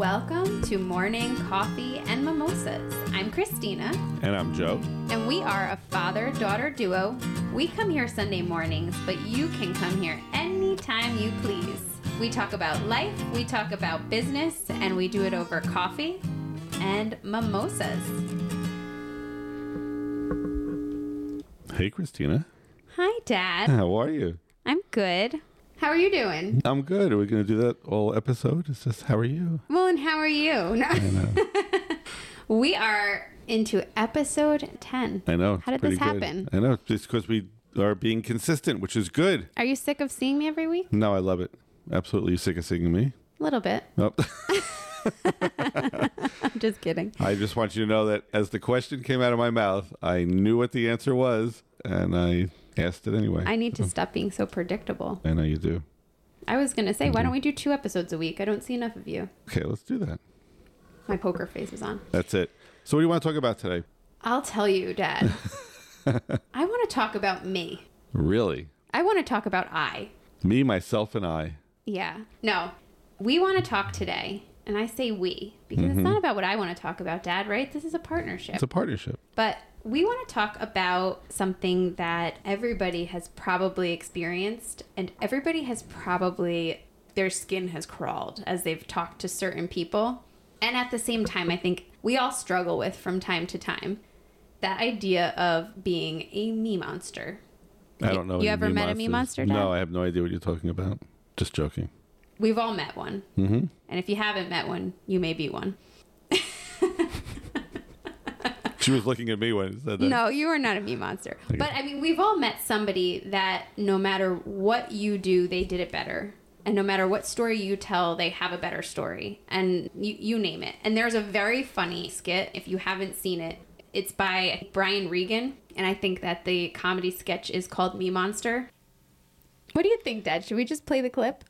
Welcome to Morning Coffee and Mimosas. I'm Christina, And I'm Joe. and we are a father daughter duo. We come here Sunday mornings, but you can come here anytime you please. We talk about life, we talk about business, and we do it over coffee and mimosas. Hey, Christina. Hi, Dad. How are you? I'm good. How are you doing? I'm good. Are we going to do that all episode? It's just, how are you? Well, and how are you? we are into episode 10. I know. How did this good. happen? I know. Just because we are being consistent, which is good. Are you sick of seeing me every week? No, I love it. Absolutely sick of seeing me. A little bit. Oh. I'm just kidding. I just want you to know that as the question came out of my mouth, I knew what the answer was, and I asked it anyway. I need to oh. stop being so predictable. I know you do. I was going to say, why mm-hmm. don't we do two episodes a week? I don't see enough of you. Okay, let's do that. My poker face is on. That's it. So, what do you want to talk about today? I'll tell you, Dad. I want to talk about me. Really? I want to talk about I. Me, myself, and I. Yeah. No. We want to talk today. And I say we because it's mm-hmm. not about what I want to talk about, Dad, right? This is a partnership. It's a partnership. But we want to talk about something that everybody has probably experienced, and everybody has probably, their skin has crawled as they've talked to certain people. And at the same time, I think we all struggle with from time to time that idea of being a me monster. I don't know. You any ever me met a me monster, Dad? No, I have no idea what you're talking about. Just joking. We've all met one. Mm-hmm. And if you haven't met one, you may be one. She was looking at me when it said that. No, you are not a me monster. But I mean, we've all met somebody that no matter what you do, they did it better. And no matter what story you tell, they have a better story. And you, you name it. And there's a very funny skit, if you haven't seen it. It's by Brian Regan. And I think that the comedy sketch is called Me Monster. What do you think, Dad? Should we just play the clip?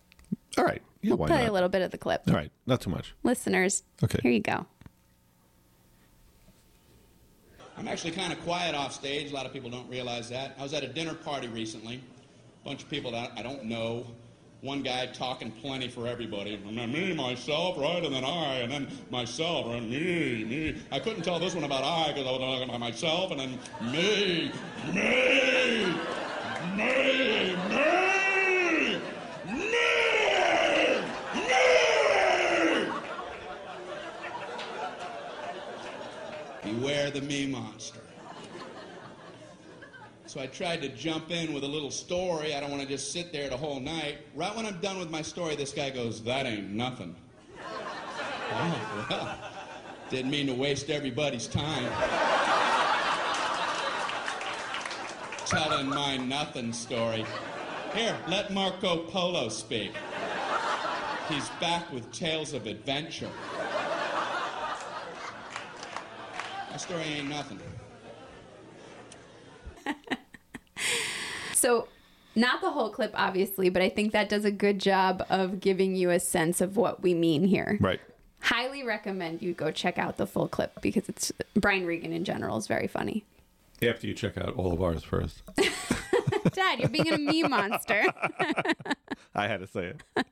All right. Yeah, why play not? a little bit of the clip. All right. Not too much. Listeners, Okay. here you go. I'm actually kind of quiet off stage. A lot of people don't realize that. I was at a dinner party recently. A bunch of people that I don't know. One guy talking plenty for everybody. And then me, myself, right? And then I, and then myself, and me, me. I couldn't tell this one about I because I was talking about myself, and then me, me, me, me, me, me. Beware the me monster. So I tried to jump in with a little story. I don't want to just sit there the whole night. Right when I'm done with my story, this guy goes, That ain't nothing. Oh, well. Didn't mean to waste everybody's time. Telling my nothing story. Here, let Marco Polo speak. He's back with tales of adventure. My story ain't nothing. So, not the whole clip, obviously, but I think that does a good job of giving you a sense of what we mean here. Right. Highly recommend you go check out the full clip because it's Brian Regan in general is very funny. After you check out all of ours first. Dad, you're being a me monster. I had to say it.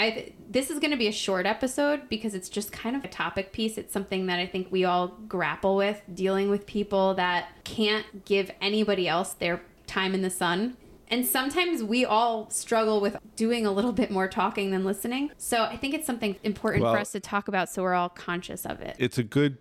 I th- this is going to be a short episode because it's just kind of a topic piece. It's something that I think we all grapple with dealing with people that can't give anybody else their time in the sun. And sometimes we all struggle with doing a little bit more talking than listening. So I think it's something important Well- for us to talk about so we're all conscious of it. It's a good,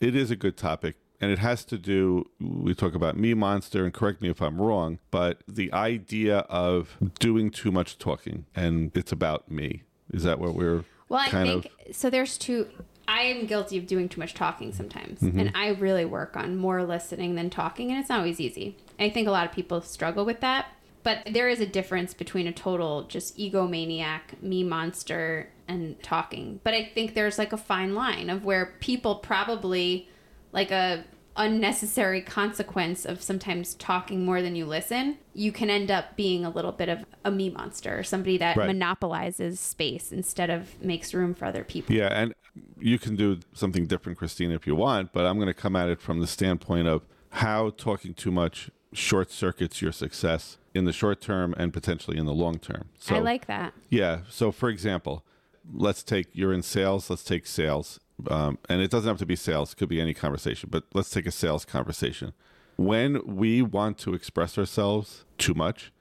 it is a good topic. And it has to do, we talk about me monster, and correct me if I'm wrong, but the idea of doing too much talking and it's about me. Is that what we're Well, I kind think so. There's two. I am guilty of doing too much talking sometimes, Mm-hmm. and I really work on more listening than talking, and it's not always easy. I think a lot of people struggle with that, but there is a difference between a total just egomaniac, me monster, and talking. But I think there's like a fine line of where people probably like a unnecessary consequence of sometimes talking more than you listen, you can end up being a little bit of a me monster somebody that Right. monopolizes space instead of makes room for other people. Yeah, and you can do something different, Christine, if you want, but I'm going to come at it from the standpoint of how talking too much short circuits your success in the short term and potentially in the long term. So I like that. Yeah. So, for example, let's take you're in sales. Let's take sales, um, and it doesn't have to be sales. It could be any conversation, but let's take a sales conversation. When we want to express ourselves too much,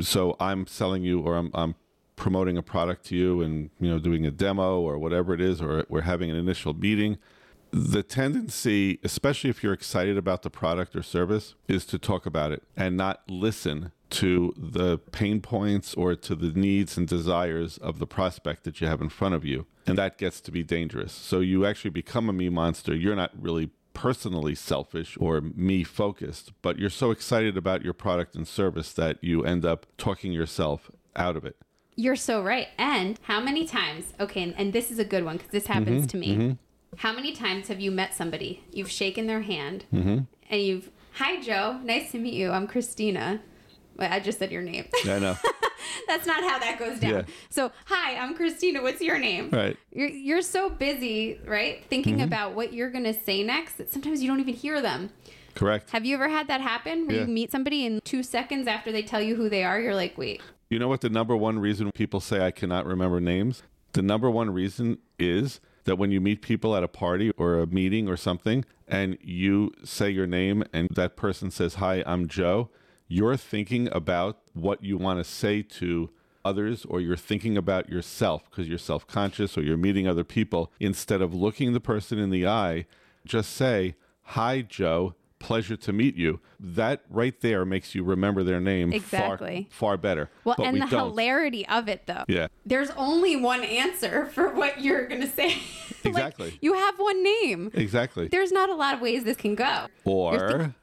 so I'm selling you or I'm, I'm promoting a product to you and you know doing a demo or whatever it is or we're having an initial meeting the tendency especially if you're excited about the product or service is to talk about it and not listen to the pain points or to the needs and desires of the prospect that you have in front of you and that gets to be dangerous so you actually become a me monster you're not really personally selfish or me focused, but you're so excited about your product and service that you end up talking yourself out of it. You're so right. And how many times, okay, and this is a good one because this mm-hmm, happens to me. Mm-hmm. How many times have you met somebody? You've shaken their hand mm-hmm. and you've, hi, Joe, nice to meet you. I'm Christina. I just said your name. I know. That's not how that goes down. Yeah. So, hi, I'm Christina. What's your name? Right. You're, you're so busy, right? Thinking mm-hmm. about what you're going to say next that sometimes you don't even hear them. Correct. Have you ever had that happen where Yeah. you meet somebody and two seconds after they tell you who they are, you're like, wait, You know what the number one reason people say I cannot remember names? The number one reason is that when you meet people at a party or a meeting or something and you say your name and that person says, Hi, I'm Joe, you're thinking about what you want to say to others or you're thinking about yourself because you're self conscious or you're meeting other people. Instead of looking the person in the eye, just say, Hi, Joe. Pleasure to meet you. That right there makes you remember their name Exactly. far, far better. Well, But and we the don't. hilarity of it, though. Yeah. There's only one answer for what you're going to say. Like, Exactly. you have one name. Exactly. There's not a lot of ways this can go. Or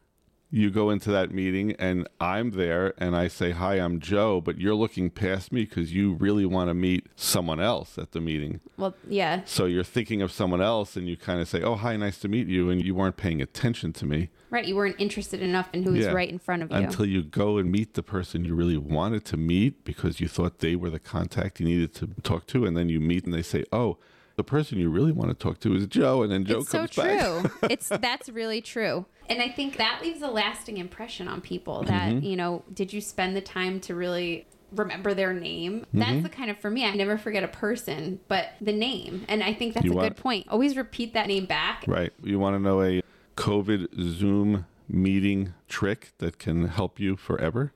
you go into that meeting and I'm there and I say, Hi, I'm Joe, but you're looking past me because you really want to meet someone else at the meeting. well, yeah. So you're thinking of someone else and you kind of say, Oh, hi, nice to meet you. And you weren't paying attention to me Right. You weren't interested enough in who was Yeah. right in front of you. until you go and meet the person you really wanted to meet because you thought they were the contact you needed to talk to. And then you meet and they say, Oh, the person you really want to talk to is Joe. And then Joe comes it's so comes back. true. it's that's really true. And I think that leaves a lasting impression on people that, Mm-hmm. you know, did you spend the time to really remember their name? Mm-hmm. That's the kind of for me, I never forget a person, but the name. And I think that's You a want- good point. Always repeat that name back. Right. You want to know a COVID Zoom meeting trick that can help you forever?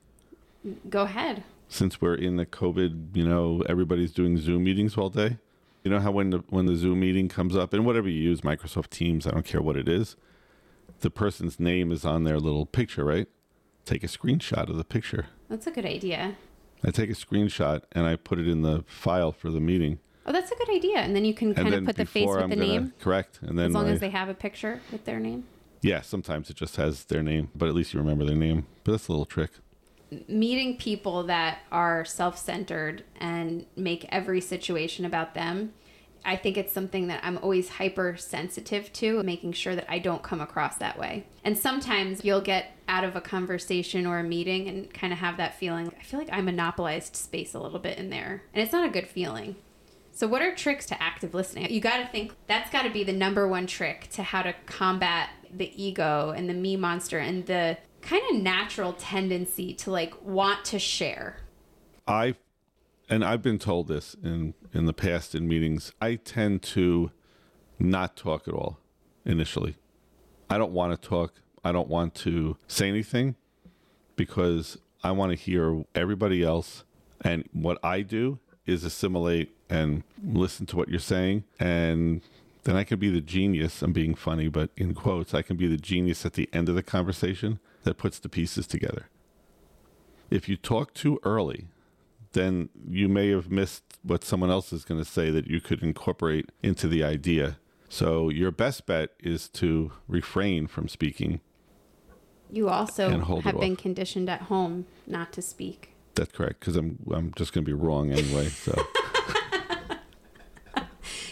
Go ahead. Since we're in the COVID, you know, everybody's doing Zoom meetings all day. You know how when the when the Zoom meeting comes up and whatever you use, Microsoft Teams, I don't care what it is, the person's name is on their little picture, right? Take a screenshot of the picture. That's a good idea. I take a screenshot and I put it in the file for the meeting. Oh, that's a good idea. And then you can kind of put the face with I'm the gonna name. correct, and then As long I- as they have a picture with their name. yeah, sometimes it just has their name, but at least you remember their name. But that's a little trick. meeting people that are self-centered and make every situation about them i think it's something that i'm always hypersensitive to making sure that i don't come across that way. And sometimes you'll get out of a conversation or a meeting and kind of have that feeling i feel like i monopolized space a little bit in there. And it's not a good feeling. So what are tricks to active listening? You got to think that's got to be the number one trick to how to combat the ego and the me monster and the kind of natural tendency to like want to share. I and I've been told this in in the past in meetings. I tend to not talk at all initially. I don't want to talk. I don't want to say anything because I want to hear everybody else and what I do is assimilate and listen to what you're saying and then I can be the genius. I'm being funny, but in quotes, I can be the genius at the end of the conversation that puts the pieces together. If you talk too early, then you may have missed what someone else is going to say that you could incorporate into the idea. So your best bet is to refrain from speaking. you also And hold it have been off. conditioned at home not to speak That's correct because I'm I'm just going to be wrong anyway. So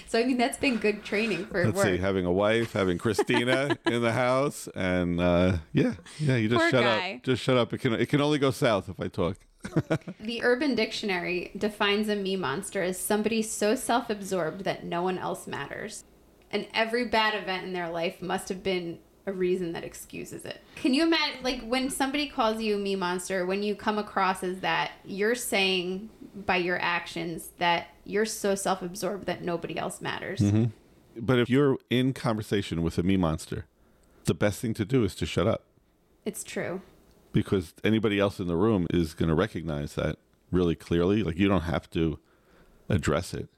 so i mean that's been good training for let's work see, having a wife, having Christina in the house, and uh, yeah, yeah, you just Poor shut guy. up. Just shut up. It can it can only go south if I talk. the urban dictionary defines a me monster as somebody so self-absorbed that no one else matters and every bad event in their life must have been a reason that excuses it. Can you imagine, like, when somebody calls you a me monster, when you come across as that, you're saying by your actions that you're so self absorbed that nobody else matters. Mm-hmm. But if you're in conversation with a me monster, the best thing to do is to shut up It's true. Because anybody else in the room is going to recognize that really clearly. Like you don't have to address it.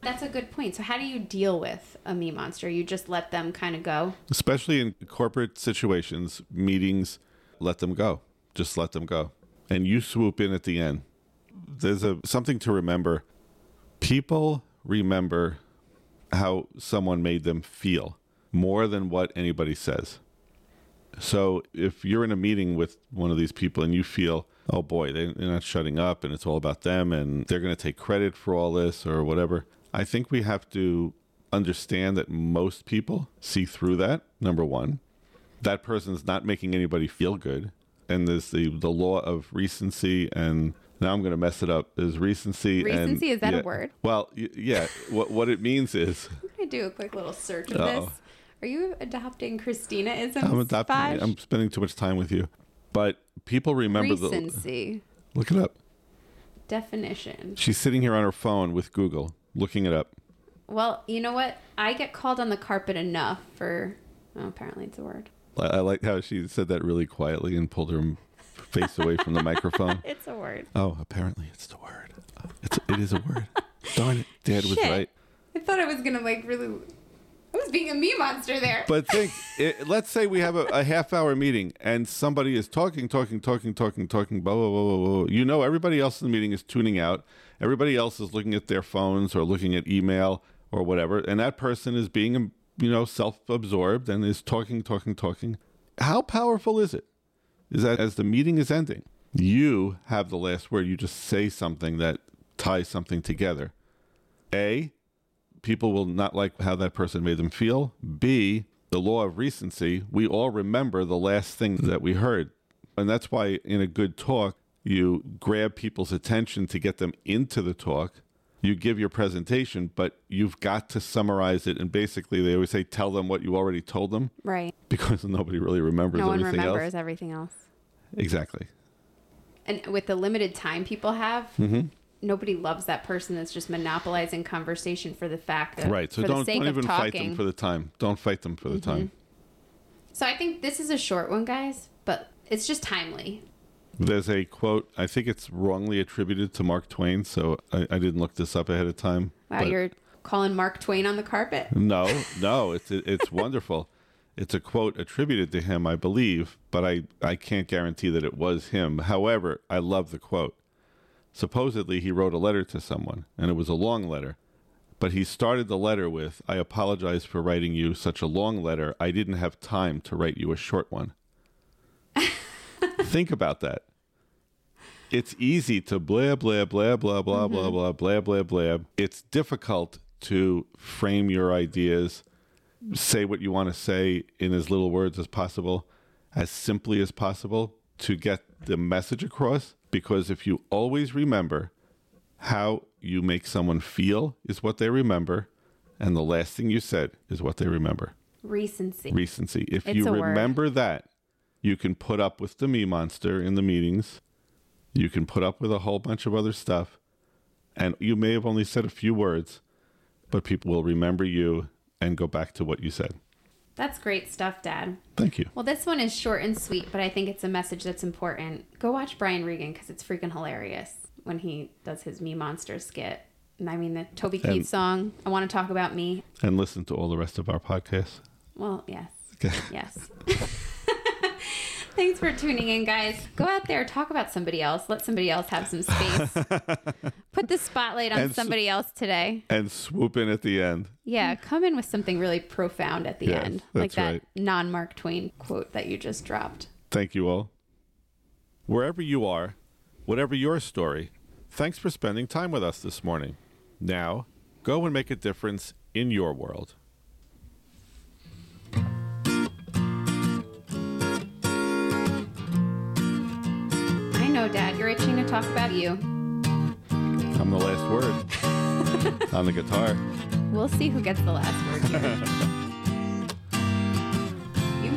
That's a good point. So, how do you deal with a me monster? You just let them kind of go? especially in corporate situations, meetings, let them go. Just let them go. And you swoop in at the end. There's a something to remember. People remember how someone made them feel more than what anybody says. So if you're in a meeting with one of these people and you feel, oh boy, they- they're not shutting up and it's all about them and they're going to take credit for all this or whatever, I think we have to understand that most people see through that, number one. That person's not making anybody feel good. And there's the, the law of recency and now I'm going to mess it up. Is recency. and- Recency, is that a word? Well, yeah. what, what it means is I'm going to do a quick little search of Uh-oh. this. Are you adopting Christina isms? I'm adopting. I'm spending too much time with you. But people remember the. Recency. Look it up. Definition. She's sitting here on her phone with Google, looking it up. Well, you know what? I get called on the carpet enough for. Oh, apparently it's a word. I, I like how she said that really quietly and pulled her face away from the microphone. It's a word. Oh, apparently it's the word. It's it is a word. Darn it, Dad was right. I thought I was gonna like really. I was being a me monster there. But think, it, let's say we have a, a half hour meeting and somebody is talking, talking, talking, talking, talking, blah, blah, blah, blah, blah. You know, everybody else in the meeting is tuning out. Everybody else is looking at their phones or looking at email or whatever. And that person is being, um, you know, self absorbed and is talking, talking, talking. How powerful is it? Is that as the meeting is ending, you have the last word. You just say something that ties something together. A, people will not like how that person made them feel. B, the law of recency, we all remember the last thing that we heard. And that's why in a good talk, you grab people's attention to get them into the talk. You give your presentation, but you've got to summarize it. And basically, they always say, tell them what you already told them right. because nobody really remembers No one everything remembers else. everything else. Exactly. And with the limited time people have, Mm-hmm. Nobody loves that person that's just monopolizing conversation for the fact that Right. So don't, don't even fight them for the time. Don't fight them for the time. Mm-hmm. so I think this is a short one, guys, but it's just timely. There's a quote, I think it's wrongly attributed to Mark Twain, so I, I didn't look this up ahead of time. Wow, you're calling Mark Twain on the carpet. No, no, it's it's wonderful. It's a quote attributed to him, I believe, but I, I can't guarantee that it was him. However, I love the quote supposedly he wrote a letter to someone, and it was a long letter. But he started the letter with, I apologize for writing you such a long letter. I didn't have time to write you a short one. Think about that. It's easy to blah blah blah blah, blah, mm-hmm. blah, blah, blah. It's difficult to frame your ideas, say what you want to say in as little words as possible, as simply as possible to get the message across because if you always remember how you make someone feel is what they remember, and the last thing you said is what they remember. Recency. Recency. If It's you a word. remember that, you can put up with the me monster in the meetings. You can put up with a whole bunch of other stuff. And you may have only said a few words, but people will remember you and go back to what you said. That's great stuff, Dad. Thank you. Well, this one is short and sweet, but I think it's a message that's important. Go watch Brian Regan because it's freaking hilarious when he does his Me Monster skit. And I mean, the Toby And- Keith song, I Want to Talk About Me. And listen to all the rest of our podcasts. Well, yes. Okay. Yes. Thanks for tuning in, guys. Go out there, talk about somebody else. Let somebody else have some space. Put the spotlight on And somebody else today. And swoop in at the end. Yeah, come in with something really profound at the Yes, end, like that right. non Mark Twain quote that you just dropped. Thank you all. Wherever you are, whatever your story, thanks for spending time with us this morning. Now, go and make a difference in your world. Dad, you're itching to talk about you. I'm the last word on the guitar. We'll see who gets the last word here.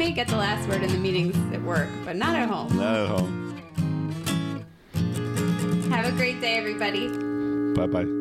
may get the last word in the meetings at work, but not at home. Not at home. Have a great day, everybody. Bye bye.